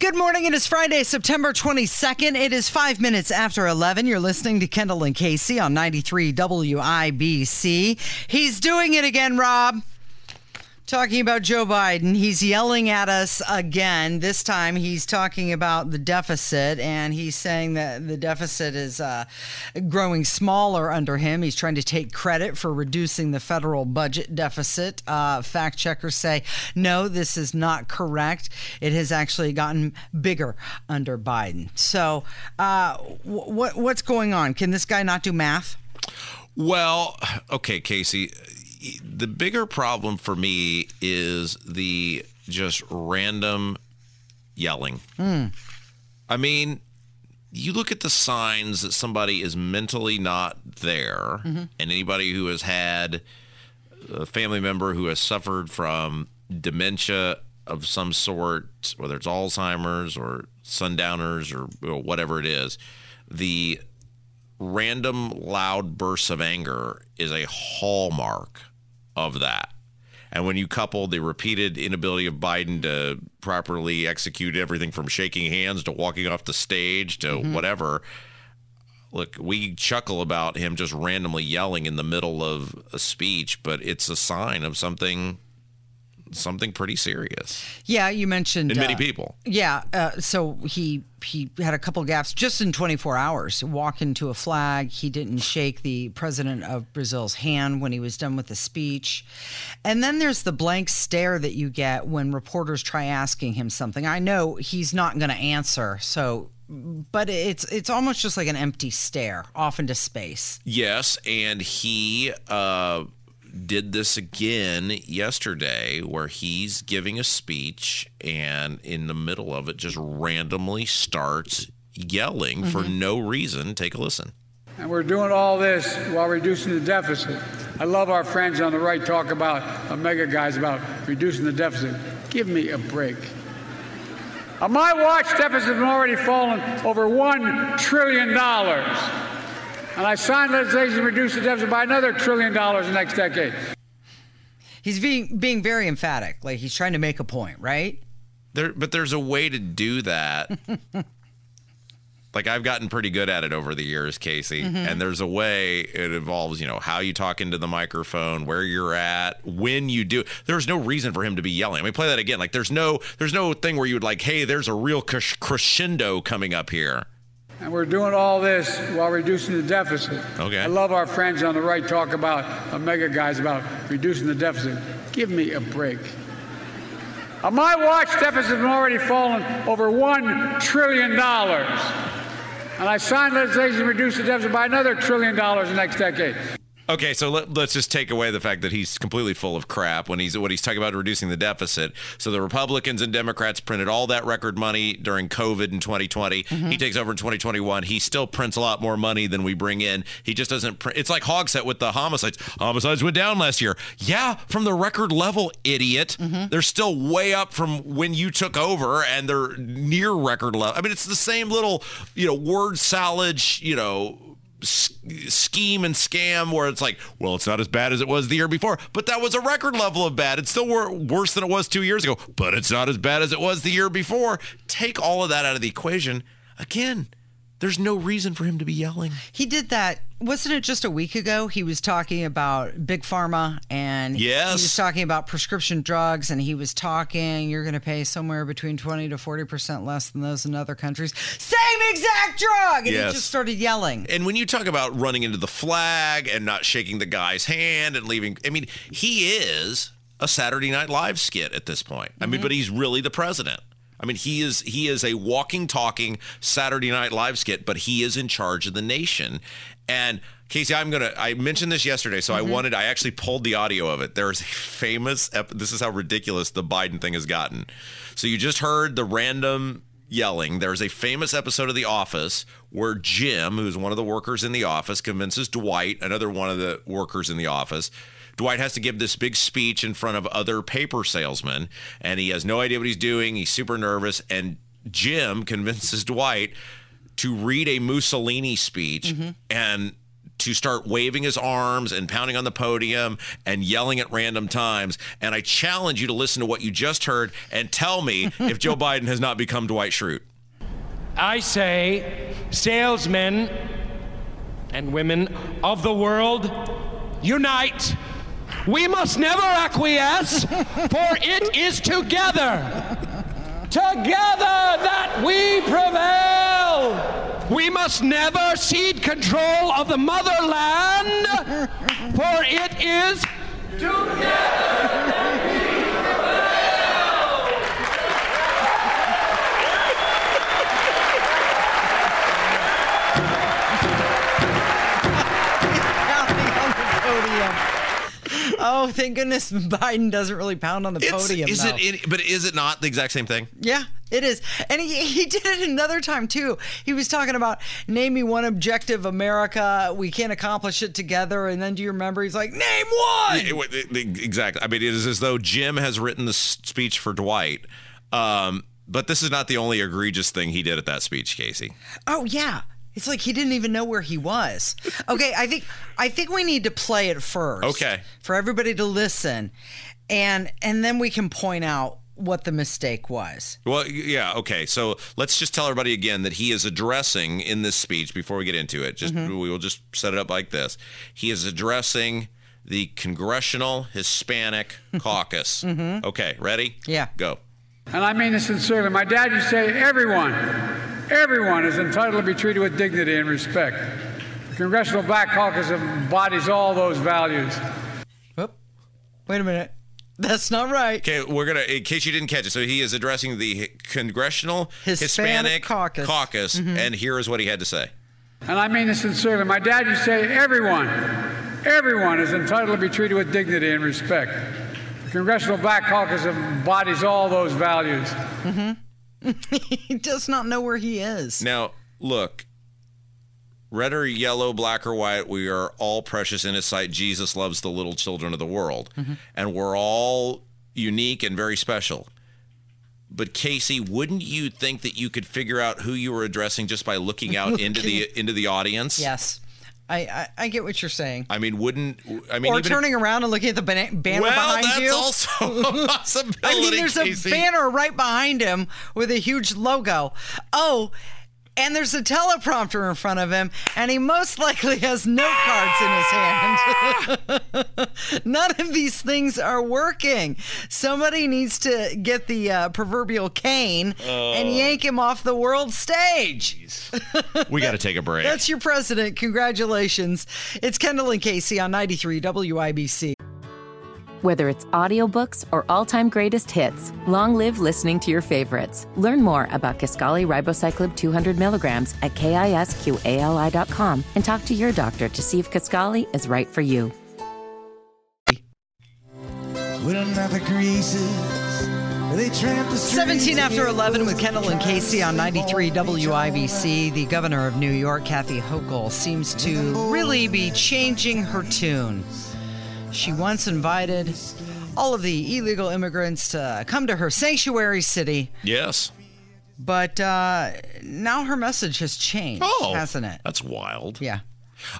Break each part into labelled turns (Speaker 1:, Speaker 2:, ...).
Speaker 1: Good morning. It is Friday, September 22nd. It is five minutes after 11. You're listening to Kendall and Casey on 93 WIBC. He's doing it again, Rob. Talking about Joe Biden, he's yelling at us again. This time he's talking about the deficit and he's saying that the deficit is uh, growing smaller under him. He's trying to take credit for reducing the federal budget deficit. Uh, fact checkers say, no, this is not correct. It has actually gotten bigger under Biden. So, uh, what what's going on? Can this guy not do math?
Speaker 2: Well, okay, Casey the bigger problem for me is the just random yelling.
Speaker 1: Mm.
Speaker 2: I mean, you look at the signs that somebody is mentally not there, mm-hmm. and anybody who has had a family member who has suffered from dementia of some sort, whether it's Alzheimer's or sundowners or whatever it is, the random loud bursts of anger is a hallmark of that. And when you couple the repeated inability of Biden to properly execute everything from shaking hands to walking off the stage to mm-hmm. whatever, look, we chuckle about him just randomly yelling in the middle of a speech, but it's a sign of something something pretty serious.
Speaker 1: Yeah, you mentioned
Speaker 2: and many uh, people.
Speaker 1: Yeah, uh, so he he had a couple gaps just in 24 hours. Walk into a flag. He didn't shake the president of Brazil's hand when he was done with the speech. And then there's the blank stare that you get when reporters try asking him something. I know he's not going to answer, so but it's it's almost just like an empty stare off into space.
Speaker 2: Yes, and he uh did this again yesterday where he's giving a speech and in the middle of it just randomly starts yelling mm-hmm. for no reason. Take a listen.
Speaker 3: And we're doing all this while reducing the deficit. I love our friends on the right talk about, uh, MAGA guys, about reducing the deficit. Give me a break. On my watch, deficit has already fallen over $1 trillion. And I signed legislation to reduce the deficit by another trillion dollars in the next decade.
Speaker 1: He's being being very emphatic, like he's trying to make a point, right?
Speaker 2: There, but there's a way to do that. like I've gotten pretty good at it over the years, Casey. Mm-hmm. And there's a way it involves, you know, how you talk into the microphone, where you're at, when you do. There's no reason for him to be yelling. I mean, play that again. Like there's no there's no thing where you would like, hey, there's a real crescendo coming up here.
Speaker 3: And we're doing all this while reducing the deficit.
Speaker 2: Okay.
Speaker 3: I love our friends on the right talk about, uh, MAGA guys, about reducing the deficit. Give me a break. On my watch, deficit has already fallen over $1 trillion. And I signed legislation to reduce the deficit by another trillion dollars in the next decade.
Speaker 2: Okay, so let, us just take away the fact that he's completely full of crap when he's what he's talking about reducing the deficit. So the Republicans and Democrats printed all that record money during COVID in 2020. Mm-hmm. He takes over in 2021. He still prints a lot more money than we bring in. He just doesn't print. It's like Hogsett with the homicides. Homicides went down last year. Yeah, from the record level, idiot. Mm-hmm. They're still way up from when you took over, and they're near record level. I mean, it's the same little, you know, word salad, you know scheme and scam where it's like, well, it's not as bad as it was the year before, but that was a record level of bad. It's still wor- worse than it was two years ago, but it's not as bad as it was the year before. Take all of that out of the equation. Again, there's no reason for him to be yelling.
Speaker 1: He did that. Wasn't it just a week ago? He was talking about big pharma and
Speaker 2: yes.
Speaker 1: he was talking about prescription drugs and he was talking you're going to pay somewhere between 20 to 40% less than those in other countries. Same exact drug. And yes. he just started yelling.
Speaker 2: And when you talk about running into the flag and not shaking the guy's hand and leaving, I mean, he is a Saturday Night Live skit at this point. I mm-hmm. mean, but he's really the president. I mean, he is he is a walking, talking Saturday Night Live skit, but he is in charge of the nation. And Casey, I'm gonna. I mentioned this yesterday, so mm-hmm. I wanted. I actually pulled the audio of it. There's a famous. Ep- this is how ridiculous the Biden thing has gotten. So you just heard the random yelling. There's a famous episode of The Office where Jim, who's one of the workers in the office, convinces Dwight, another one of the workers in the office. Dwight has to give this big speech in front of other paper salesmen, and he has no idea what he's doing. He's super nervous, and Jim convinces Dwight to read a Mussolini speech and to start waving his arms and pounding on the podium and yelling at random times. And I challenge you to listen to what you just heard and tell me if Joe Biden has not become Dwight Schrute.
Speaker 4: I say, salesmen and women of the world, unite. We must never acquiesce, for it is together, together that we prevail. We must never cede control of the motherland, for it is
Speaker 1: Pounding Oh, thank goodness Biden doesn't really pound on the
Speaker 2: It's-
Speaker 1: podium.
Speaker 2: is it, it? But is it not the exact same thing?
Speaker 1: Yeah, it is. And he, he did it another time too. He was talking about name me one objective America. We can't accomplish it together. And then do you remember? He's like, name one.
Speaker 2: It- it- it- exactly. I mean, it is as though Jim has written the speech for Dwight. Um, but this is not the only egregious thing he did at that speech, Casey.
Speaker 1: Oh yeah. It's like he didn't even know where he was. Okay, I think I think we need to play it first.
Speaker 2: Okay.
Speaker 1: For everybody to listen. And and then we can point out what the mistake was.
Speaker 2: Well, yeah, okay. So let's just tell everybody again that he is addressing in this speech before we get into it. Just mm-hmm. we will just set it up like this. He is addressing the Congressional Hispanic mm-hmm. Caucus. Mm-hmm. Okay, ready?
Speaker 1: Yeah.
Speaker 2: Go.
Speaker 3: And I mean this sincerely. My dad used to say, everyone, everyone is entitled to be treated with dignity and respect. The Congressional Black Caucus embodies all those values.
Speaker 1: Whoop. Wait a minute. That's not right.
Speaker 2: Okay, we're gonna. In case you didn't catch it, so he is addressing the Congressional
Speaker 1: Hispanic Caucus. Mm-hmm.
Speaker 2: and here is what he had to say.
Speaker 3: And I mean this sincerely. My dad used to say, everyone, everyone is entitled to be treated with dignity and respect. The Congressional Black Caucus embodies all those values. Mm-hmm.
Speaker 1: He does not know where he is.
Speaker 2: Now, look, red or yellow, black or white, we are all precious in his sight. Jesus loves the little children of the world, mm-hmm. and we're all unique and very special. But Casey, wouldn't you think that you could figure out who you were addressing just by looking out into the into the audience?
Speaker 1: Yes. I, I, I get what you're saying.
Speaker 2: I mean, wouldn't I mean
Speaker 1: or turning around and looking at the banner
Speaker 2: well,
Speaker 1: behind
Speaker 2: that's
Speaker 1: you.
Speaker 2: also a possibility.
Speaker 1: I mean, there's
Speaker 2: Casey.
Speaker 1: a banner right behind him with a huge logo. Oh, and there's a teleprompter in front of him, and he most likely has note cards in his hand. None of these things are working. Somebody needs to get the uh, proverbial cane
Speaker 2: Oh.
Speaker 1: and yank him off the world stage.
Speaker 2: We got to take a break.
Speaker 1: That's your president. Congratulations. It's Kendall and Casey on 93 WIBC.
Speaker 5: Whether it's audiobooks or all-time greatest hits, long live listening to your favorites. Learn more about Kisqali Ribociclib 200 milligrams at kisqali.com and talk to your doctor to see if Kisqali is right for you.
Speaker 6: With another greases, they tramp the
Speaker 1: 17 after 11 with Kendall and Casey on 93
Speaker 6: more
Speaker 1: WIBC. The governor of New York, Kathy Hochul, seems to really be changing her tune. She once invited all of the illegal immigrants to come to her sanctuary city,
Speaker 2: yes.
Speaker 1: but uh, now her message has changed,
Speaker 2: Oh,
Speaker 1: hasn't it?
Speaker 2: That's wild.
Speaker 1: Yeah.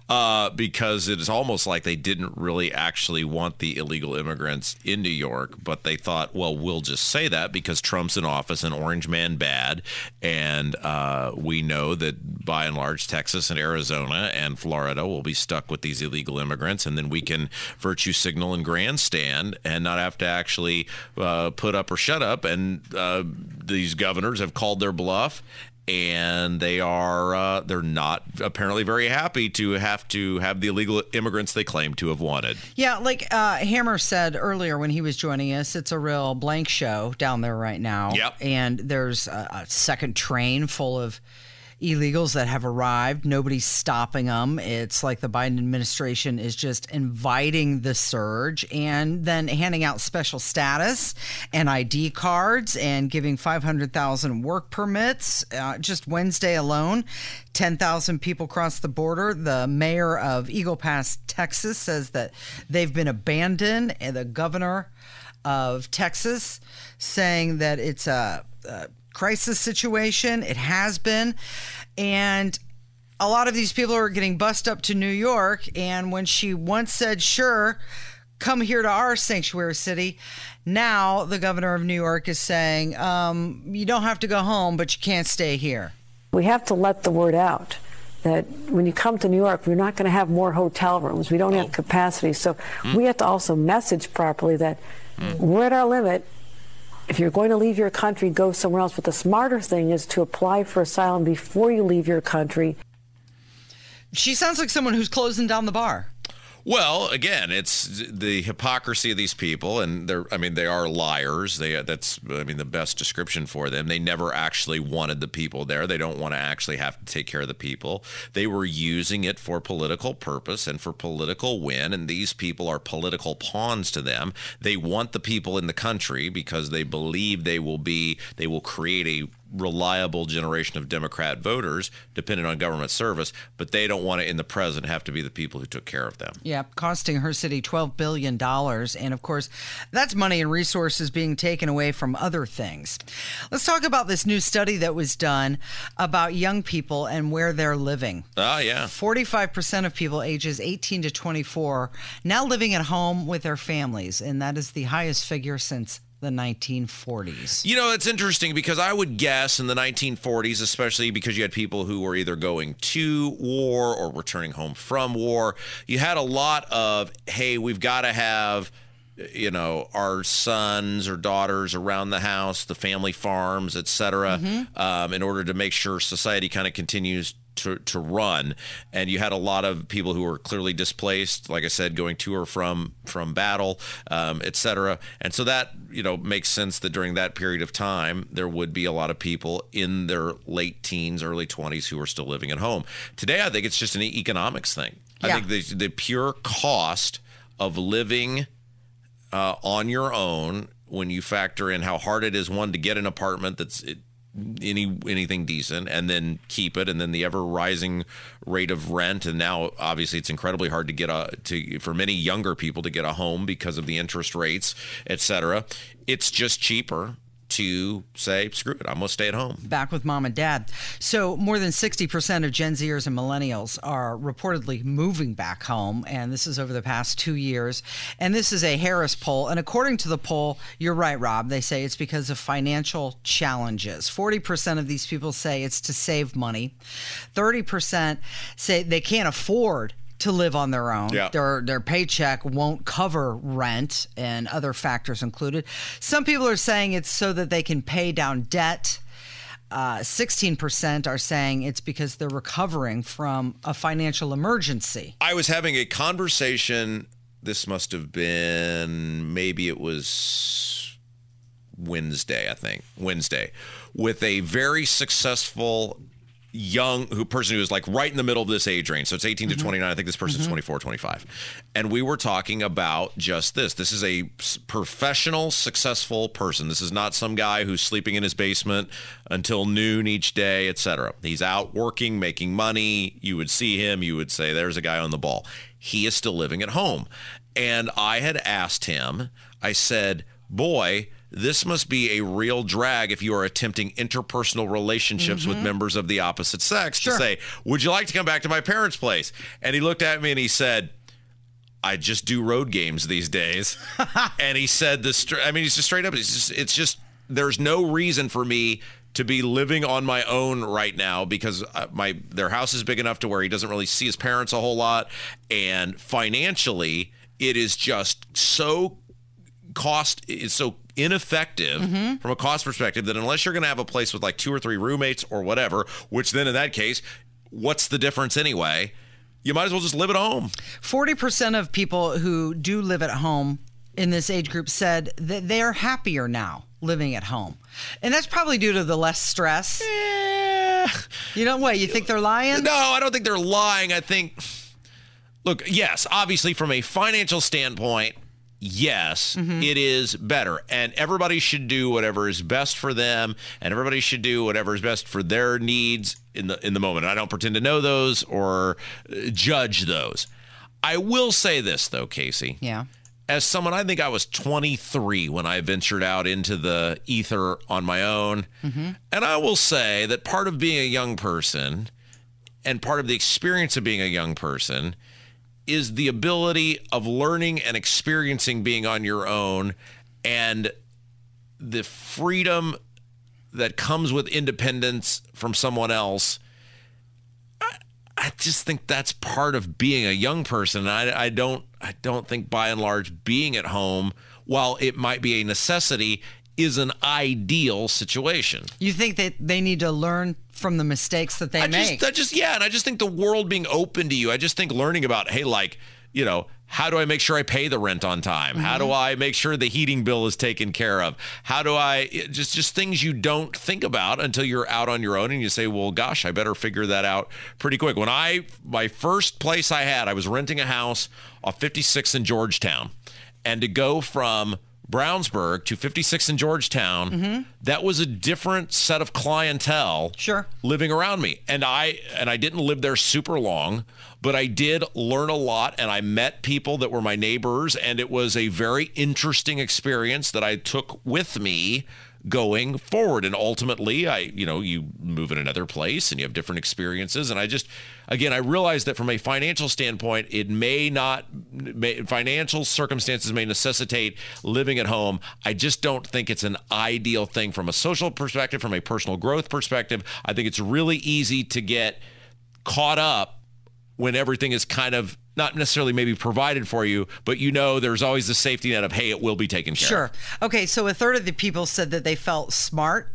Speaker 2: Uh, because it is almost like they didn't really actually want the illegal immigrants in New York, but they thought, well, we'll just say that because Trump's in office and Orange Man bad, and uh, we know that by and large Texas and Arizona and Florida will be stuck with these illegal immigrants, and then we can virtue signal and grandstand and not have to actually uh, put up or shut up. And uh, these governors have called their bluff and they are uh, they're not apparently very happy to have to have the illegal immigrants they claim to have wanted.
Speaker 1: Yeah, like uh, Hammer said earlier when he was joining us, it's a real blank show down there right now.
Speaker 2: Yep.
Speaker 1: And there's a, a second train full of illegals that have arrived. Nobody's stopping them. It's like the Biden administration is just inviting the surge and then handing out special status and ID cards and giving 500,000 work permits. Uh, just Wednesday alone, 10,000 people crossed the border. The mayor of Eagle Pass, Texas, says that they've been abandoned. And the governor of Texas saying that it's a, a crisis situation. It has been. And a lot of these people are getting bussed up to New York. And when she once said, sure, come here to our sanctuary city, now the governor of New York is saying, um, you don't have to go home, but you can't stay here.
Speaker 7: We have to let the word out that when you come to New York, we're not going to have more hotel rooms. We don't have capacity. So we have to also message properly that we're at our limit. If you're going to leave your country, go somewhere else. But the smarter thing is to apply for asylum before you leave your country.
Speaker 1: She sounds like someone who's closing down the bar.
Speaker 2: Well, again, it's the hypocrisy of these people, and they're, I mean, they are liars. They, uh, that's, I mean, the best description for them. They never actually wanted the people there. They don't want to actually have to take care of the people. They were using it for political purpose and for political win, and these people are political pawns to them. They want the people in the country because they believe they will be, they will create a reliable generation of Democrat voters dependent on government service, but they don't want to, in the present, have to be the people who took care of them.
Speaker 1: Yeah, costing her city $12 billion. And of course, that's money and resources being taken away from other things. Let's talk about this new study that was done about young people and where they're living.
Speaker 2: Oh, yeah.
Speaker 1: 45% of people ages 18 to 24 now living at home with their families. And that is the highest figure since the 1940s.
Speaker 2: You know, it's interesting because I would guess in the 1940s, especially because you had people who were either going to war or returning home from war, you had a lot of, hey, we've got to have you know our sons or daughters around the house the family farms etc
Speaker 8: Mhm.
Speaker 2: um, in order to make sure society kind of continues to, to run. And you had a lot of people who were clearly displaced like i said going to or from from battle um, etc and so that you know makes sense that during that period of time there would be a lot of people in their late teens early 20s who are still living at home. Today i think it's just an economics thing. I think the, the pure cost of living uh, on your own when you factor in how hard it is one to get an apartment that's it, any anything decent and then keep it and then the ever rising rate of rent. And now obviously it's incredibly hard to get a to for many younger people to get a home because of the interest rates etc it's just cheaper to say screw it i'm going to stay at home
Speaker 1: back with mom and dad. So, more than 60% of Gen Zers and millennials are reportedly moving back home. And this is over the past two years. And this is a Harris poll. And according to the poll, you're right, Rob. They say it's because of financial challenges. 40% of these people say it's to save money, 30% say they can't afford to live on their own.
Speaker 8: Yeah.
Speaker 1: Their their paycheck won't cover rent and other factors included. Some people are saying it's so that they can pay down debt. Uh, 16% are saying it's because they're recovering from a financial emergency.
Speaker 2: I was having a conversation. This must have been maybe it was Wednesday, I think Wednesday, with a very successful young who person who is like right in the middle of this age range. So it's 18 to 29. I think this person's
Speaker 8: Mhm.
Speaker 2: 24, 25. And we were talking about just this. This is a professional, successful person. This is not some guy who's sleeping in his basement until noon each day, etc. He's out working, making money. You would see him, you would say, there's a guy on the ball. He is still living at home. And I had asked him, I said, boy, this must be a real drag if you are attempting interpersonal relationships with
Speaker 8: Mhm.
Speaker 2: members of the opposite sex
Speaker 8: Sure.
Speaker 2: to say, Would you like to come back to my parents' place? And he looked at me and he said, I just do road games these days. and he said this, I mean, he's just straight up, it's just, it's just, there's no reason for me to be living on my own right now because uh, my their house is big enough to where he doesn't really see his parents a whole lot and financially it is just so cost is so ineffective
Speaker 8: Mhm.
Speaker 2: from a cost perspective that unless you're going to have a place with like two or three roommates or whatever, which then in that case, what's the difference anyway? You might as well just live at home.
Speaker 1: 40% of people who do live at home in this age group said that they're happier now living at home. And that's probably due to the less stress. You know what? You think they're lying?
Speaker 2: No, I don't think they're lying. I think, look, yes, obviously from a financial standpoint, yes,
Speaker 1: Mm-hmm.
Speaker 2: it is better. And everybody should do whatever is best for them, and everybody should do whatever is best for their needs in the in the moment. I don't pretend to know those or uh, judge those. I will say this though, Casey.
Speaker 1: Yeah.
Speaker 2: As someone, I think I was 23 when I ventured out into the ether on my own.
Speaker 1: Mm-hmm.
Speaker 2: And I will say that part of being a young person and part of the experience of being a young person is the ability of learning and experiencing being on your own and the freedom that comes with independence from someone else. I, just think that's part of being a young person. I, I don't I don't think by and large being at home, while it might be a necessity, is an ideal situation.
Speaker 1: You think that they need to learn from the mistakes that they
Speaker 2: I
Speaker 1: make?
Speaker 2: just, I just, yeah, and I just think the world being open to you. I just think learning about, hey, like, you know, how do I make sure I pay the rent on time? How do mm-hmm. I make sure the heating bill is taken care of? How do I just just things you don't think about until you're out on your own and you say, well, gosh, I better figure that out pretty quick. When I my first place I had, I was renting a house off 56 in Georgetown, and to go from Brownsburg to 56 in Georgetown, mm-hmm. that was a different set of clientele
Speaker 1: Sure.
Speaker 2: living around me. And I and I didn't live there super long, but I did learn a lot and I met people that were my neighbors and it was a very interesting experience that I took with me going forward. And ultimately I you know you move in another place and you have different experiences. And I just again I realize that from a financial standpoint it may not may, financial circumstances may necessitate living at home. I just don't think it's an ideal thing from a social perspective from a personal growth perspective. I think it's really easy to get caught up when everything is kind of not necessarily maybe provided for you, but you know there's always the safety net of hey, it will be taken care
Speaker 1: Sure.
Speaker 2: of. Sure.
Speaker 1: Okay, so a third of the people said that they felt smart,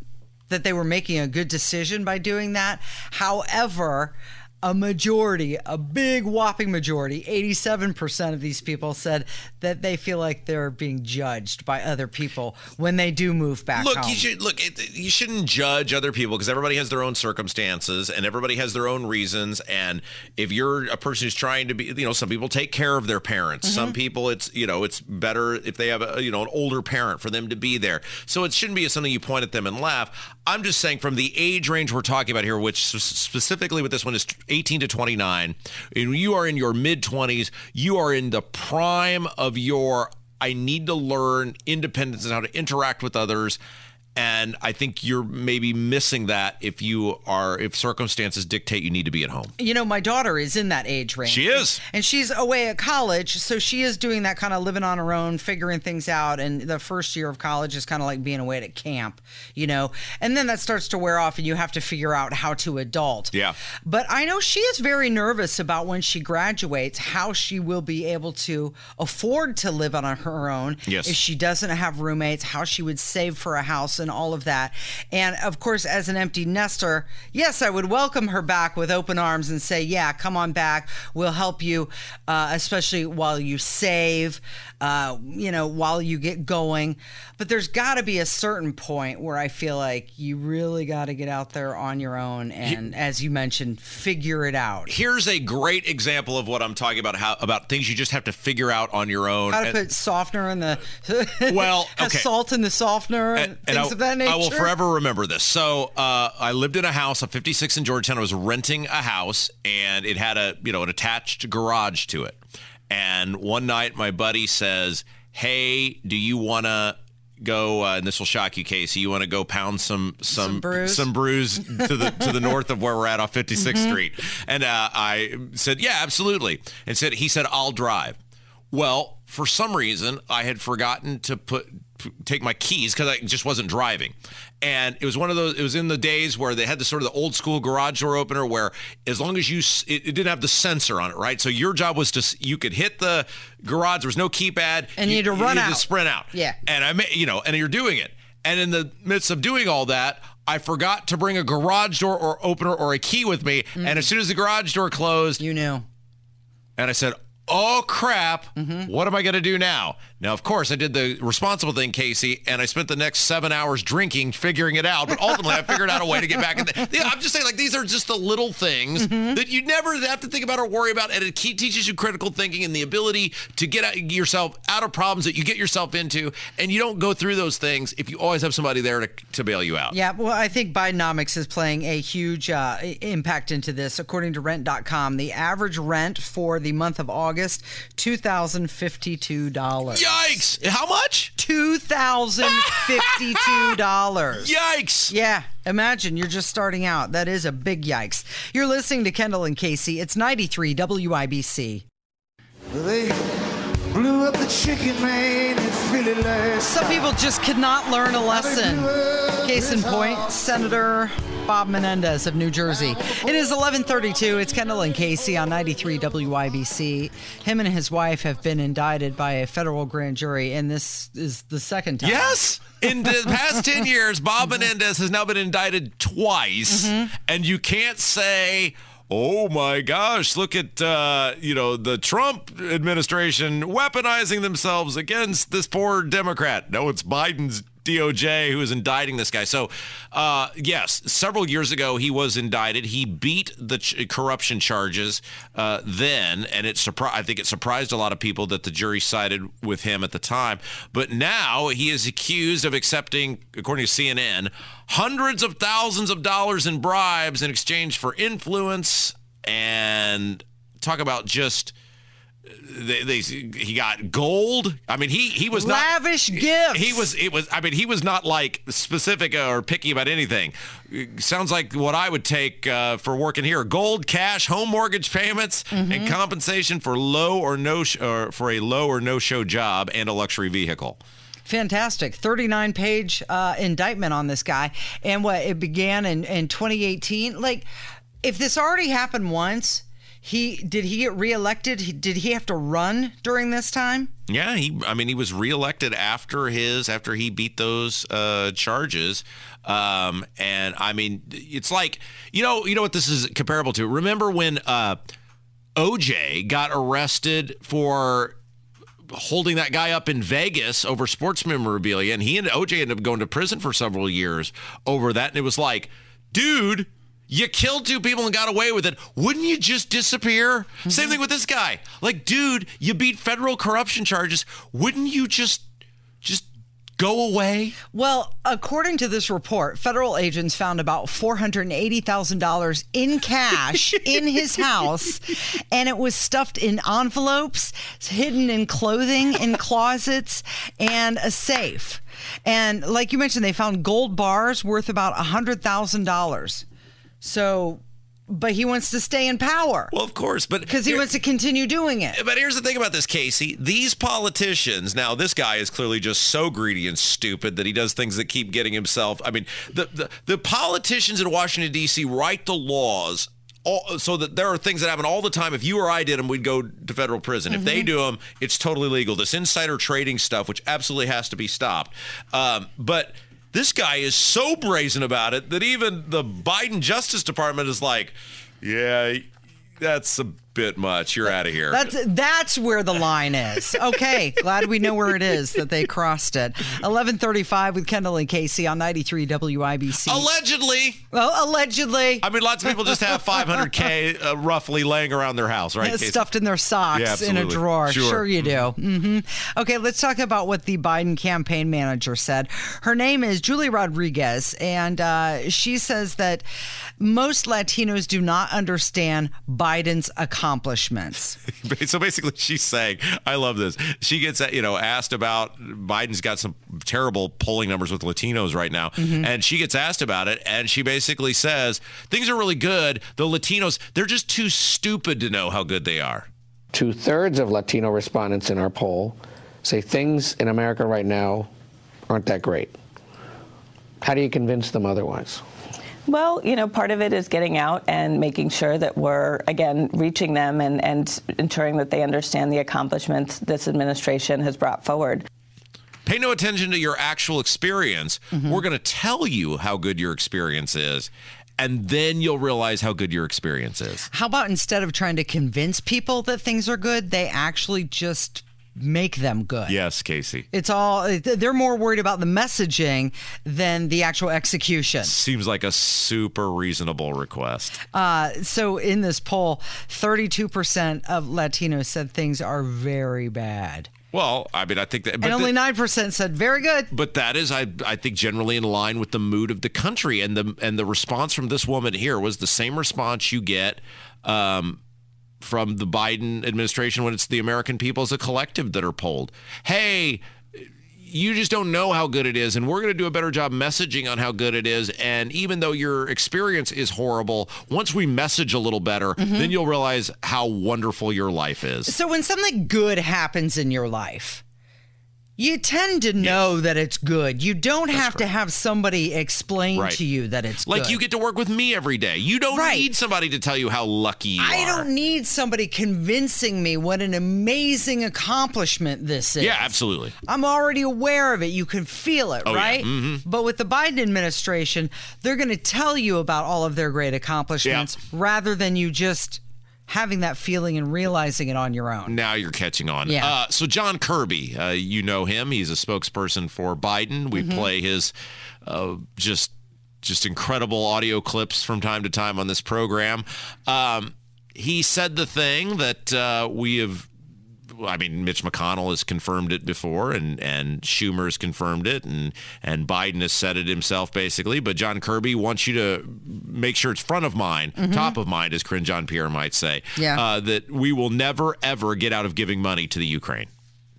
Speaker 1: that they were making a good decision by doing that. However, a majority, a big whopping majority, 87% of these people said that they feel like they're being judged by other people when they do move back
Speaker 2: Look,
Speaker 1: home.
Speaker 2: you should look. It, you shouldn't judge other people because everybody has their own circumstances and everybody has their own reasons. And if you're a person who's trying to be, you know, some people take care of their parents. Some mm-hmm. people, it's you know, it's better if they have a you know an older parent for them to be there. So it shouldn't be something you point at them and laugh. I'm just saying from the age range we're talking about here, which specifically with this one is 18 to 29, and you are in your mid 20s, you are in the prime of your I need to learn independence and how to interact with others. And I think you're maybe missing that if you are, if circumstances dictate you need to be at home.
Speaker 1: You know, my daughter is in that age range.
Speaker 2: She is.
Speaker 1: And she's away at college. So she is doing that kind of living on her own, figuring things out. And the first year of college is kind of like being away at camp, you know? And then that starts to wear off and you have to figure out how to adult.
Speaker 2: Yeah.
Speaker 1: But I know she is very nervous about when she graduates, how she will be able to afford to live on her own.
Speaker 2: Yes.
Speaker 1: If she doesn't have roommates, how she would save for a house and all of that. And of course, as an empty nester, yes, I would welcome her back with open arms and say, yeah, come on back. We'll help you, uh, especially while you save, uh, you know, while you get going. But there's got to be a certain point where I feel like you really got to get out there on your own and, as you mentioned, figure it out.
Speaker 2: Here's a great example of what I'm talking about. How about things you just have to figure out on your own.
Speaker 1: How to
Speaker 2: And-
Speaker 1: put softener in the
Speaker 2: Well, okay.
Speaker 1: salt in the softener and, things
Speaker 2: I,
Speaker 1: of that nature.
Speaker 2: I will forever remember this. So uh, I lived in a house, a 56 in Georgetown. I was renting a house, and it had a you know an attached garage to it. And one night, my buddy says, "Hey, do you want to?" Go uh, and this will shock you, Casey. You want to go pound some some
Speaker 1: Some brews?
Speaker 2: some brews to the to the north of where we're at off 56th
Speaker 1: Mm-hmm.
Speaker 2: Street, and uh, I said, "Yeah, absolutely." And said he said, "I'll drive." Well, for some reason, I had forgotten to put take my keys because I just wasn't driving, and it was one of those. It was in the days where they had the sort of the old school garage door opener, where as long as you, it, it didn't have the sensor on it, right? So your job was to you could hit the garage. There was no keypad,
Speaker 1: And you had to run out.
Speaker 2: to sprint out.
Speaker 1: Yeah.
Speaker 2: and I, you know, and you're doing it, and in the midst of doing all that. I forgot to bring a garage door or opener or a key with me. And as soon as the garage door closed,
Speaker 1: you knew.
Speaker 2: and I said, "Oh crap!
Speaker 1: Mm-hmm.
Speaker 2: What am I going to do now?" Now, of course, I did the responsible thing, Casey, and I spent the next seven hours drinking, figuring it out. But ultimately, I figured out a way to get back in. The, I'm just saying, like these are just the little things
Speaker 1: Mm-hmm.
Speaker 2: that you never have to think about or worry about, and it teaches you critical thinking and the ability to get out, yourself out of problems that you get yourself into, and you don't go through those things if you always have somebody there to, to bail you out.
Speaker 1: Yeah, well, I think Bidenomics is playing a huge uh, impact into this. According to Rent.com, the average rent for the month of August, two thousand fifty-two dollars.
Speaker 2: Yikes! How much?
Speaker 1: Two thousand fifty-two dollars.
Speaker 2: Yikes!
Speaker 1: Yeah, imagine you're just starting out. That is a big yikes. You're listening to Kendall and Casey. It's ninety-three WIBC.
Speaker 6: They blew up the chicken man in Philly last
Speaker 1: Some people just could not learn a lesson. Case in point, Senator Bob Menendez of New Jersey. It is 11:32. It's Kendall and Casey on 93 WIBC. Him and his wife have been indicted by a federal grand jury, and this is the second time.
Speaker 2: Yes. In the past 10 years, Bob mm-hmm. Menendez has now been indicted twice. Mm-hmm. And you can't say, oh my gosh, look at, uh, you know, the Trump administration weaponizing themselves against this poor Democrat. No, it's Biden's DOJ who is indicting this guy. So, uh, yes, several years ago he was indicted. He beat the ch- corruption charges uh, then, and it surpri- I think it surprised a lot of people that the jury sided with him at the time. But now he is accused of accepting, according to CNN, hundreds of thousands of dollars in bribes in exchange for influence and talk about just they, they he got gold. I mean, he he was
Speaker 1: Lavish
Speaker 2: not
Speaker 1: gifts.
Speaker 2: He was it was. I mean, he was not like specific or picky about anything. Sounds like what I would take uh, for working here: gold, cash, home mortgage payments, and compensation for low or no sh- or for a low or no show job and a luxury vehicle.
Speaker 1: Fantastic. 39 page uh, indictment on this guy. And what it began in, in 2018. Like, if this already happened once, he did he get reelected? Did he have to run during this time?
Speaker 2: Yeah, he. I mean, he was reelected after his after he beat those uh, charges. Um, and I mean, it's like you know, you know what this is comparable to. Remember when uh, OJ got arrested for holding that guy up in Vegas over sports memorabilia, and he and OJ ended up going to prison for several years over that. And it was like, dude. You killed two people and got away with it. Wouldn't you just disappear? Same mm-hmm. thing with this guy. Like, dude, you beat federal corruption charges. Wouldn't you just just go away?
Speaker 1: Well, according to this report, federal agents found about $480,000 in cash in his house, and it was stuffed in envelopes, hidden in clothing, in closets, and a safe. And like you mentioned, they found gold bars worth about $100,000. So, but he wants to stay in power
Speaker 2: Well, of course, but
Speaker 1: because he wants to continue doing it.
Speaker 2: But here's the thing about this, Casey. These politicians, now this guy is clearly just so greedy and stupid that he does things that keep getting himself. I mean, the the, the politicians in Washington D.C. write the laws. All, so that there are things that happen all the time. If you or I did them, we'd go to federal prison. If they do them, it's totally legal. This insider trading stuff, which absolutely has to be stopped. Um, but this guy is so brazen about it that even the Biden Justice Department is like, yeah, that's a bit much. You're out of here.
Speaker 1: That's that's where the line is. Okay, glad we know where it is that they crossed it. Eleven thirty-five with Kendall and Casey on ninety-three WIBC.
Speaker 2: Allegedly.
Speaker 1: well, allegedly,
Speaker 2: I mean, lots of people just have 500K uh, roughly laying around their house, right? Casey?
Speaker 1: stuffed in their socks
Speaker 2: Yeah,
Speaker 1: in a drawer.
Speaker 2: Sure.
Speaker 1: you do. Mm-hmm. Okay, let's talk about what the Biden campaign manager said. Her name is Julie Rodriguez, and uh, she says that most Latinos do not understand Biden's accomplishments.
Speaker 2: So basically, she's saying, I love this. She gets, you know, asked about Biden's got some terrible polling numbers with Latinos right now. Mm-hmm. And she gets asked about it. And she basically says, things are really good. The Latinos, they're just too stupid to know how good they are.
Speaker 8: Two thirds of Latino respondents in our poll say things in America right now aren't that great. How do you convince them otherwise?
Speaker 9: Well, you know, part of it is getting out and making sure that we're, again, reaching them and, and ensuring that they understand the accomplishments this administration has brought forward.
Speaker 2: Pay no attention to your actual experience. Mm-hmm. We're going to tell you how good your experience is. And then you'll realize how good your experience is.
Speaker 1: How about instead of trying to convince people that things are good, they actually just make them good.
Speaker 2: Yes, Casey.
Speaker 1: It's all they're more worried about the messaging than the actual execution.
Speaker 2: Seems like a super reasonable request.
Speaker 1: Uh, so in this poll, 32% of Latinos said things are very bad.
Speaker 2: Well, I mean, I think that,
Speaker 1: and only nine percent said very good.
Speaker 2: But that is, I, I think, generally in line with the mood of the country, and the and the response from this woman here was the same response you get um, from the Biden administration when it's the American people as a collective that are polled. Hey, you just don't know how good it is and we're going to do a better job messaging on how good it is and even though your experience is horrible once we message a little better mm-hmm. then you'll realize how wonderful your life is
Speaker 1: so when something good happens in your life you tend to know yes. that it's good. You don't That's have correct. to have somebody explain right. to you that it's
Speaker 2: like
Speaker 1: good.
Speaker 2: you get to work with me every day. You don't right. need somebody to tell you how lucky you
Speaker 1: I
Speaker 2: are.
Speaker 1: don't need somebody convincing me what an amazing accomplishment this is.
Speaker 2: Yeah, absolutely.
Speaker 1: I'm already aware of it. You can feel it,
Speaker 2: oh,
Speaker 1: right?
Speaker 2: Yeah. Mm-hmm.
Speaker 1: But with the Biden administration, they're going to tell you about all of their great accomplishments yeah. rather than you just having that feeling and realizing it on your own.
Speaker 2: Now you're catching on.
Speaker 1: Yeah.
Speaker 2: Uh, so John Kirby, uh, you know him. He's a spokesperson for Biden. We mm-hmm. play his uh, just just incredible audio clips from time to time on this program. Um, he said the thing that uh, we have I mean, Mitch McConnell has confirmed it before, and and Schumer has confirmed it, and and Biden has said it himself, basically. But John Kirby wants you to make sure it's front of mind, mm-hmm. top of mind, as Karine Jean-Pierre might say.
Speaker 1: Yeah.
Speaker 2: Uh, that we will never ever get out of giving money to the Ukraine.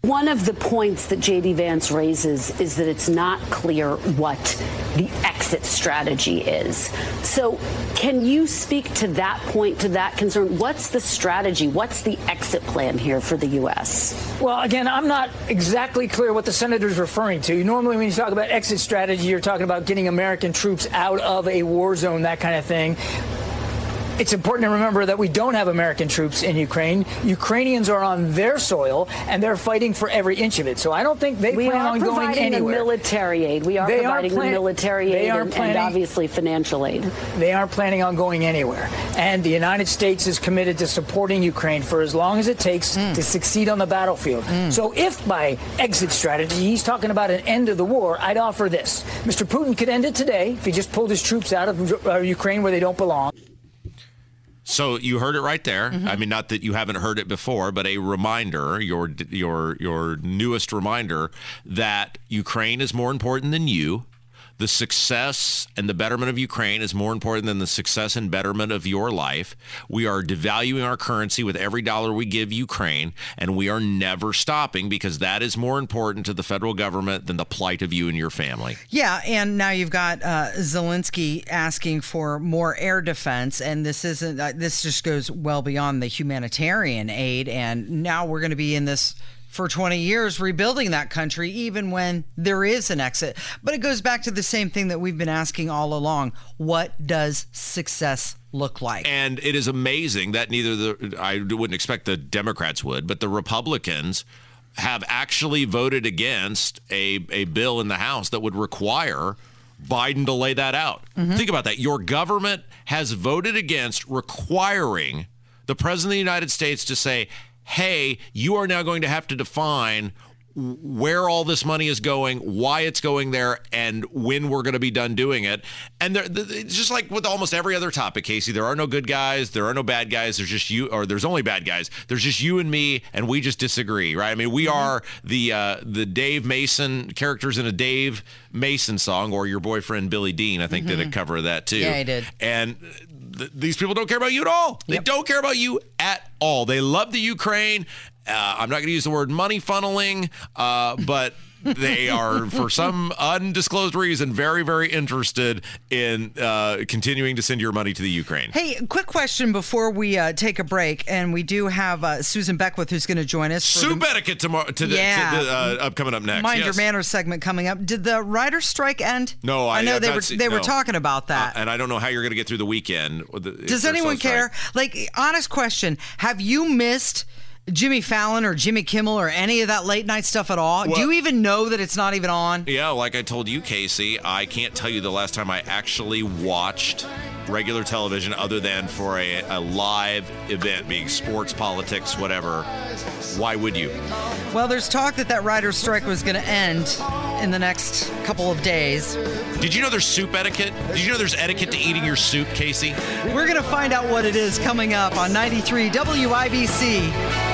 Speaker 10: One of the points that JD Vance raises is that it's not clear what the exit strategy is. So, can you speak to that point, to that concern? What's the strategy? What's the exit plan here for the U.S.?
Speaker 11: Well, again, I'm not exactly clear what the senator is referring to. Normally, when you talk about exit strategy, you're talking about getting American troops out of a war zone, that kind of thing it's important to remember that we don't have American troops in Ukraine. Ukrainians are on their soil and they're fighting for every inch of it. So I don't think they
Speaker 10: we
Speaker 11: plan on going anywhere.
Speaker 10: Military aid. We are they providing plan- military aid and, planning, and, obviously financial aid.
Speaker 11: They aren't planning on going anywhere. And the United States is committed to supporting Ukraine for as long as it takes mm. to succeed on the battlefield. Mm. So if by exit strategy he's talking about an end of the war, I'd offer this. Mr. Putin could end it today if he just pulled his troops out of uh, Ukraine where they don't belong.
Speaker 2: So you heard it right there. Mm-hmm. I mean, not that you haven't heard it before, but a reminder, your your your newest reminder that Ukraine is more important than you the success and the betterment of Ukraine is more important than the success and betterment of your life. We are devaluing our currency with every dollar we give Ukraine, and we are never stopping because that is more important to the federal government than the plight of you and your family.
Speaker 1: Yeah, and now you've got uh, Zelensky asking for more air defense, and this isn't. Uh, this just goes well beyond the humanitarian aid, and now we're going to be in this for 20 years rebuilding that country, even when there is an exit. But it goes back to the same thing that we've been asking all along. What does success look like?
Speaker 2: And it is amazing that neither the, I wouldn't expect the Democrats would, but the Republicans have actually voted against a, a bill in the House that would require Biden to lay that out. Mm-hmm. Think about that. Your government has voted against requiring the President of the United States to say, hey, you are now going to have to define where all this money is going, why it's going there, and when we're going to be done doing it. And there, just like with almost every other topic, Casey, there are no good guys, there are no bad guys. There's just you, or there's only bad guys. There's just you and me, and we just disagree, right? I mean, we mm-hmm. are the uh, the Dave Mason characters in a Dave Mason song, or your boyfriend Billy Dean, I think, mm-hmm. did a cover of that too.
Speaker 1: Yeah, he did.
Speaker 2: And th- these people don't care about you at all. They yep. don't care about you at all. They love the Ukraine. Uh, I'm not going to use the word money funneling, uh, but they are, for some undisclosed reason, very, very interested in uh, continuing to send your money to the Ukraine.
Speaker 1: Hey, quick question before we uh, take a break, and we do have uh, Susan Beckwith who's going to join us.
Speaker 2: Sue the, etiquette tomorrow. To the,
Speaker 1: yeah,
Speaker 2: to the, uh, up coming up next.
Speaker 1: Mind
Speaker 2: yes.
Speaker 1: your manners segment coming up. Did the writer's strike end?
Speaker 2: No, I,
Speaker 1: I know
Speaker 2: I've
Speaker 1: they were they
Speaker 2: no.
Speaker 1: were talking about that,
Speaker 2: uh, and I don't know how you're going to get through the weekend.
Speaker 1: Does anyone care? Like, honest question: Have you missed? Jimmy Fallon or Jimmy Kimmel or any of that late night stuff at all?
Speaker 2: Well-
Speaker 1: Do you even know that it's not even on?
Speaker 2: Yeah, like I told you, Casey, I can't tell you the last time I actually watched regular television other than for a, a live event, being sports, politics, whatever. Why would you?
Speaker 1: Well, there's talk that that writer's strike was going to end in the next couple of days.
Speaker 2: Did you know there's soup etiquette? Did you know there's etiquette to eating your soup, Casey?
Speaker 1: We're going to find out what it is coming up on 93 WIBC.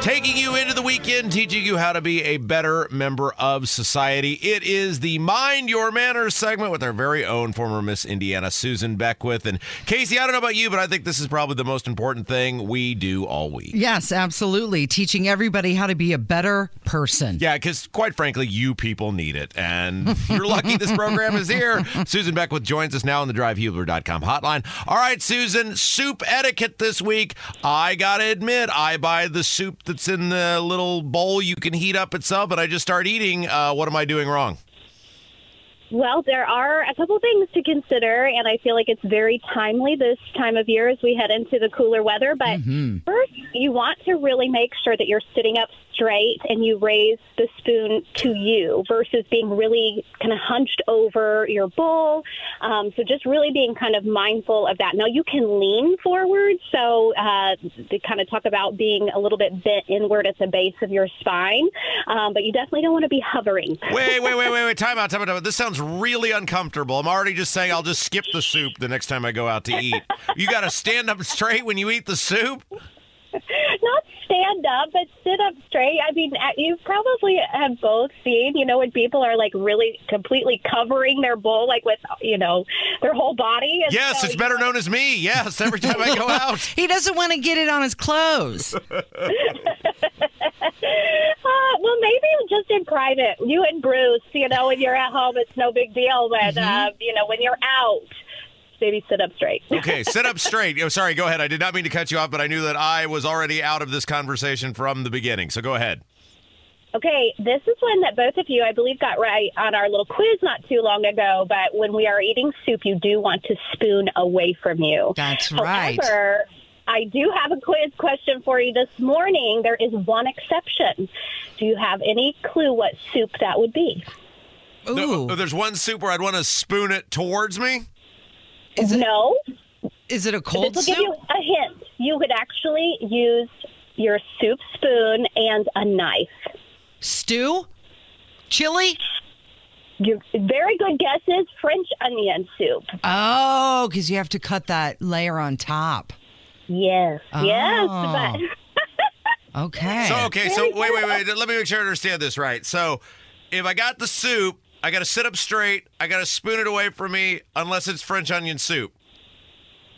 Speaker 2: Taking you into the weekend, teaching you how to be a better member of society. It is the Mind Your Manners segment with our very own former Miss Indiana, Susan Beckwith. And Casey, I don't know about you, but I think this is probably the most important thing we do all week.
Speaker 1: Yes, absolutely. Teaching everybody how to be a better person.
Speaker 2: Yeah, because quite frankly, you people need it. And you're lucky this program is here. Susan Beckwith joins us now on the drivehubler.com hotline. All right, Susan, soup etiquette this week. I got to admit, I buy the soup that's in the little bowl you can heat up itself, and I just start eating. Uh, what am I doing wrong?
Speaker 12: Well, there are a couple things to consider, and I feel like it's very timely this time of year as we head into the cooler weather. But first, you want to really make sure that you're sitting up straight and you raise the spoon to you versus being really kind of hunched over your bowl. Um, so just really being kind of mindful of that. Now, you can lean forward. So uh, they kind of talk about being a little bit bent inward at the base of your spine, um, but you definitely don't want to be hovering.
Speaker 2: Wait, wait, wait, wait, wait. Time out, time out, time out. This sounds really uncomfortable. I'm already just saying I'll just skip the soup the next time I go out to eat. You got to stand up straight when you eat the soup?
Speaker 12: not stand up, but sit up straight. I mean, uh, you probably have both seen, you know, when people are like really completely covering their bowl, like with, you know, their whole body. And
Speaker 2: Yes,
Speaker 12: so,
Speaker 2: it's better
Speaker 12: know,
Speaker 2: known as me. Yes, every time I go out.
Speaker 1: he doesn't want to get it on his clothes.
Speaker 12: Uh, well, maybe just in private. You and Bruce, you know, when you're at home, it's no big deal. But, uh, you know, when you're out, maybe sit up straight.
Speaker 2: Okay, sit up straight. Oh, sorry, go ahead. I did not mean to cut you off, but I knew that I was already out of this conversation from the beginning. So go ahead.
Speaker 12: Okay, this is one that both of you, I believe, got right on our little quiz not too long ago. But when we are eating soup, you do want to spoon away from you.
Speaker 1: That's right.
Speaker 12: However, I do have a quiz question for you this morning. There is one exception. Do you have any clue what soup that would be?
Speaker 2: No, uh, there's one soup where I'd want to spoon it towards me.
Speaker 12: No.
Speaker 1: Is it a cold
Speaker 12: This will give you a hint. You could actually use your soup spoon and a knife.
Speaker 1: Stew? Chili?
Speaker 12: Your very good guess is French onion soup.
Speaker 1: Oh, because you have to cut that layer on top.
Speaker 12: Yes, yes,
Speaker 1: Oh.
Speaker 12: but
Speaker 1: Okay.
Speaker 2: So okay, so wait, wait, wait. Let me make sure I understand this right. So if I got the soup, I got to sit up straight. I got to spoon it away from me, unless it's French onion soup.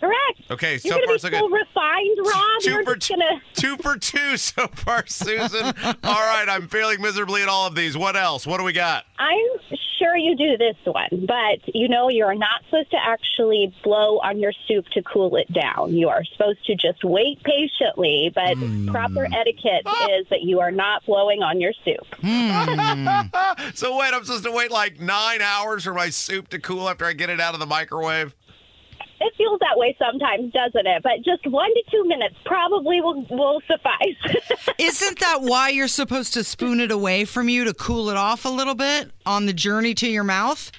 Speaker 12: Correct.
Speaker 2: Okay,
Speaker 12: You're
Speaker 2: so
Speaker 12: gonna
Speaker 2: far so
Speaker 12: so
Speaker 2: good.
Speaker 12: refined, Rob.
Speaker 2: Two
Speaker 12: You're
Speaker 2: for
Speaker 12: just gonna.
Speaker 2: Two for two so far, Susan. all right, I'm failing miserably at all of these. What else? What do we got?
Speaker 12: I'm sure you do this one, but you know you're not supposed to actually blow on your soup to cool it down. You are supposed to just wait patiently, but
Speaker 2: Hmm.
Speaker 12: proper etiquette is that you are not blowing on your soup.
Speaker 2: so wait, I'm supposed to wait like nine hours for my soup to cool after I get it out of the microwave?
Speaker 12: It feels that way sometimes, doesn't it? But just one to two minutes probably will will suffice.
Speaker 1: Isn't that why you're supposed to spoon it away from you to cool it off a little bit on the journey to your mouth?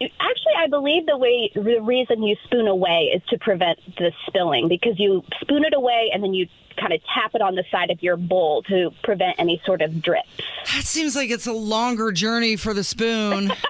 Speaker 12: Actually, I believe the way the reason you spoon away is to prevent the spilling because you spoon it away and then you kind of tap it on the side of your bowl to prevent any sort of drips.
Speaker 1: That seems like it's a longer journey for the spoon.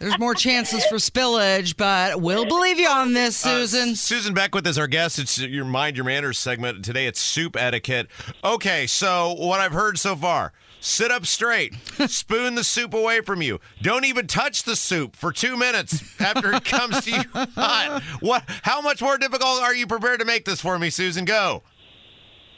Speaker 1: There's more chances for spillage, but we'll believe you on this, Susan.
Speaker 2: Uh, Susan Beckwith is our guest. It's your Mind Your Manners segment. Today it's soup etiquette. Okay, so what I've heard so far sit up straight, spoon the soup away from you. Don't even touch the soup for two minutes after it comes to you hot. What? How much more difficult are you prepared to make this for me, Susan? Go.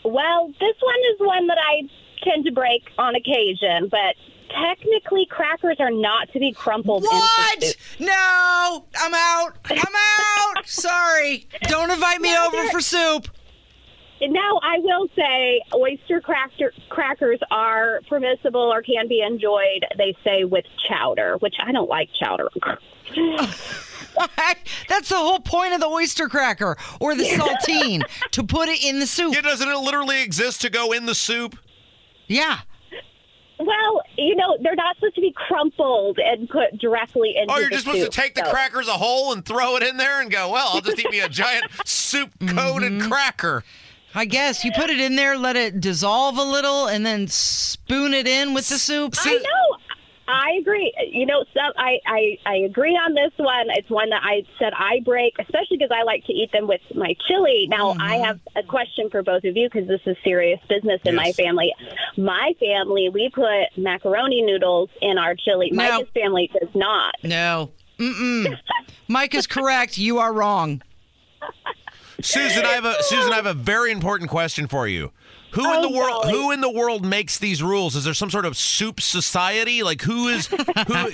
Speaker 12: Well, this one is one that I tend to break on occasion, but technically crackers are not to be crumpled
Speaker 1: What?
Speaker 12: into soup.
Speaker 1: No, I'm out. I'm out. Sorry. Don't invite me over for soup.
Speaker 12: Now, I will say oyster cracker, crackers are permissible or can be enjoyed, they say, with chowder, which I don't like chowder.
Speaker 1: That's the whole point of the oyster cracker or the saltine to put it in the soup.
Speaker 2: Yeah, doesn't it literally exist to go in the soup?
Speaker 1: Yeah.
Speaker 12: Well, you know, they're not supposed to be crumpled and put directly into
Speaker 2: Oh, you're
Speaker 12: the
Speaker 2: just supposed
Speaker 12: soup,
Speaker 2: to take the crackers a whole and throw it in there and go, well, I'll just eat me a giant soup coated
Speaker 12: Mm-hmm.
Speaker 2: cracker.
Speaker 1: I guess you put it in there, let it dissolve a little, and then spoon it in with the soup.
Speaker 12: I know. I agree. You know, so I, I I agree on this one. It's one that I said I break, especially because I like to eat them with my chili. Now, I mm-hmm. have a question for both of you because this is serious business in my family. My family, we put macaroni noodles in our chili.
Speaker 1: No.
Speaker 12: Micah's family does not.
Speaker 1: No. Mm-mm. Mike is correct. You are wrong.
Speaker 2: Susan, I have a Susan, I have a very important question for you. Who in oh, the world who in the world makes these rules? Is there some sort of soup society? Like who is who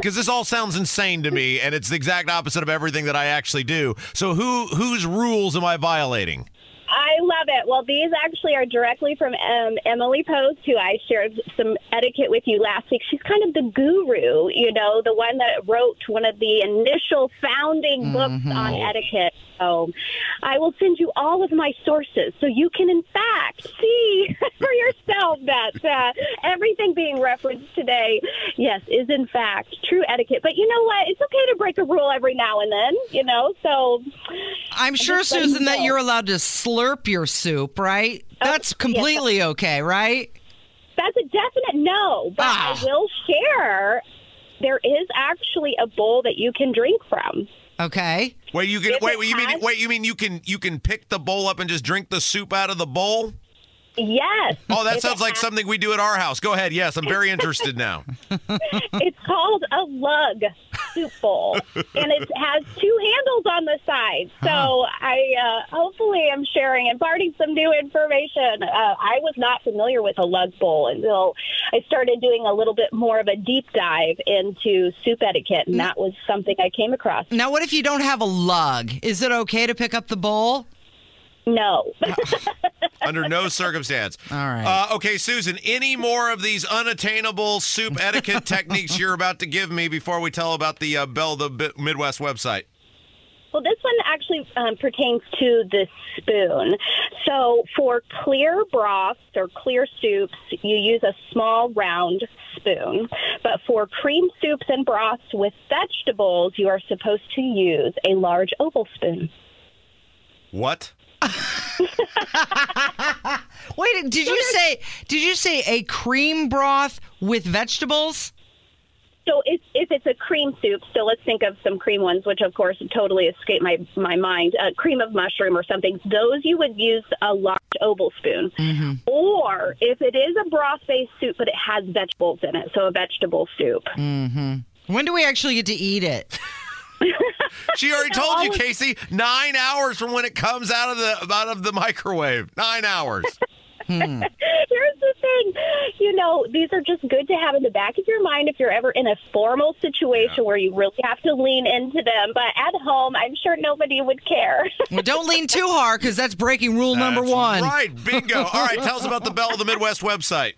Speaker 2: cuz this all sounds insane to me and it's the exact opposite of everything that I actually do. So who whose rules am I violating?
Speaker 12: I love it. Well, these actually are directly from um, Emily Post, who I shared some etiquette with you last week. She's kind of the guru, you know, the one that wrote one of the initial founding books on etiquette. So I will send you all of my sources so you can, in fact, see for yourself that uh, everything being referenced today, yes, is in fact true etiquette. But you know what? It's okay to break a rule every now and then, you know, so.
Speaker 1: I'm sure, Susan,
Speaker 12: you
Speaker 1: that you're allowed to slurp your soup, right?
Speaker 12: Oh,
Speaker 1: That's completely okay, right?
Speaker 12: That's a definite no, but
Speaker 1: Ah.
Speaker 12: I will share. There is actually a bowl that you can drink from.
Speaker 1: Okay.
Speaker 2: Wait, you can
Speaker 12: If
Speaker 2: wait,
Speaker 12: it
Speaker 2: wait, you mean
Speaker 12: has-
Speaker 2: wait, you mean you can you can pick the bowl up and just drink the soup out of the bowl?
Speaker 12: Yes.
Speaker 2: Oh, that
Speaker 12: If
Speaker 2: sounds like
Speaker 12: has-
Speaker 2: something we do at our house. Go ahead. Yes, I'm very interested now.
Speaker 12: it's called a lug soup bowl, and it has two handles on the side. So I uh, hopefully am sharing, and imparting some new information. Uh, I was not familiar with a lug bowl until I started doing a little bit more of a deep dive into soup etiquette, and that was something I came across.
Speaker 1: Now, what if you don't have a lug? Is it okay to pick up the bowl?
Speaker 12: No.
Speaker 2: Under no circumstance.
Speaker 1: All right.
Speaker 2: Uh, okay, Susan, any more of these unattainable soup etiquette techniques you're about to give me before we tell about the uh, Belle the Bi- Midwest website?
Speaker 12: Well, this one actually um, pertains to the spoon. So, for clear broths or clear soups, you use a small round spoon. But for cream soups and broths with vegetables, you are supposed to use a large oval spoon.
Speaker 2: What?
Speaker 1: Wait, did you say did you say a cream broth with vegetables?
Speaker 12: So if, if it's a cream soup, so let's think of some cream ones, which of course totally escape my, my mind, uh, cream of mushroom or something. Those you would use a large oval spoon. Or if it is a broth-based soup, but it has vegetables in it, so a vegetable soup.
Speaker 1: Mm-hmm. When do we actually get to eat it?
Speaker 2: She already told you, Casey. Nine hours from when it comes out of the out of the microwave. Nine hours.
Speaker 1: Hmm.
Speaker 12: Here's the thing, you know, these are just good to have in the back of your mind if you're ever in a formal situation where you really have to lean into them. But at home, I'm sure nobody would care.
Speaker 1: Well, don't lean too hard because that's breaking rule number one.
Speaker 2: Right, bingo. All right, tell us about the Belle of the Midwest website.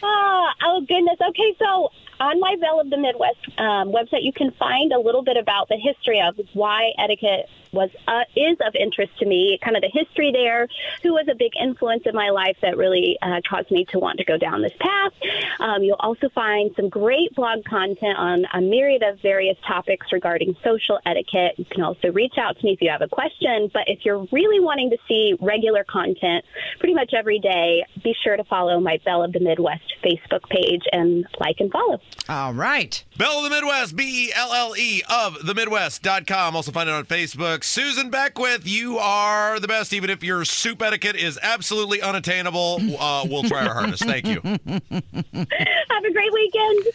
Speaker 12: Oh, oh goodness. Okay, so on my Belle of the Midwest um, website, you can find a little bit about the history of why etiquette was uh, is of interest to me. Kind of the history there, who was a big influence in my life that really uh, caused me to want to go down this path. Um, you'll also find some great blog content on a myriad of various topics regarding social etiquette. You can also reach out to me if you have a question. But if you're really wanting to see regular content, pretty much every day, be sure to follow my Belle of the Midwest Facebook page and like and follow.
Speaker 1: All right.
Speaker 2: Belle of the Midwest, B E L L E of the Midwest.com. Also find it on Facebook. Susan Beckwith, you are the best, even if your soup etiquette is absolutely unattainable. Uh, we'll try our hardest. Thank you.
Speaker 12: Have a great weekend.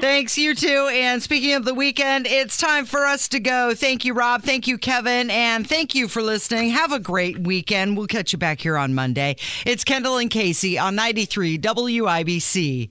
Speaker 1: Thanks, you too. And speaking of the weekend, it's time for us to go. Thank you, Rob. Thank you, Kevin. And thank you for listening. Have a great weekend. We'll catch you back here on Monday. It's Kendall and Casey on 93 WIBC.